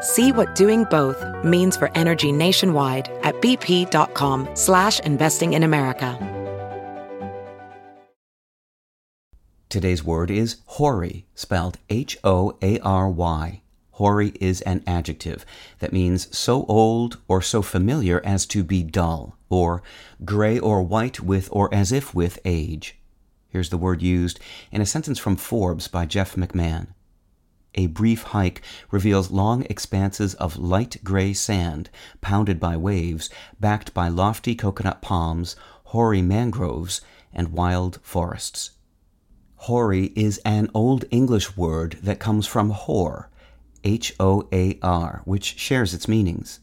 See what doing both means for energy nationwide at bp.com slash investing in America. Today's word is hoary, spelled H-O-A-R-Y. Hoary is an adjective that means so old or so familiar as to be dull, or gray or white with or as if with age. Here's the word used in a sentence from Forbes by Jeff McMahon. A brief hike reveals long expanses of light gray sand, pounded by waves, backed by lofty coconut palms, hoary mangroves, and wild forests. Hoary is an Old English word that comes from hoar, H O A R, which shares its meanings.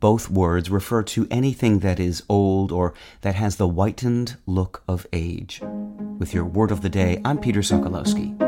Both words refer to anything that is old or that has the whitened look of age. With your word of the day, I'm Peter Sokolowski.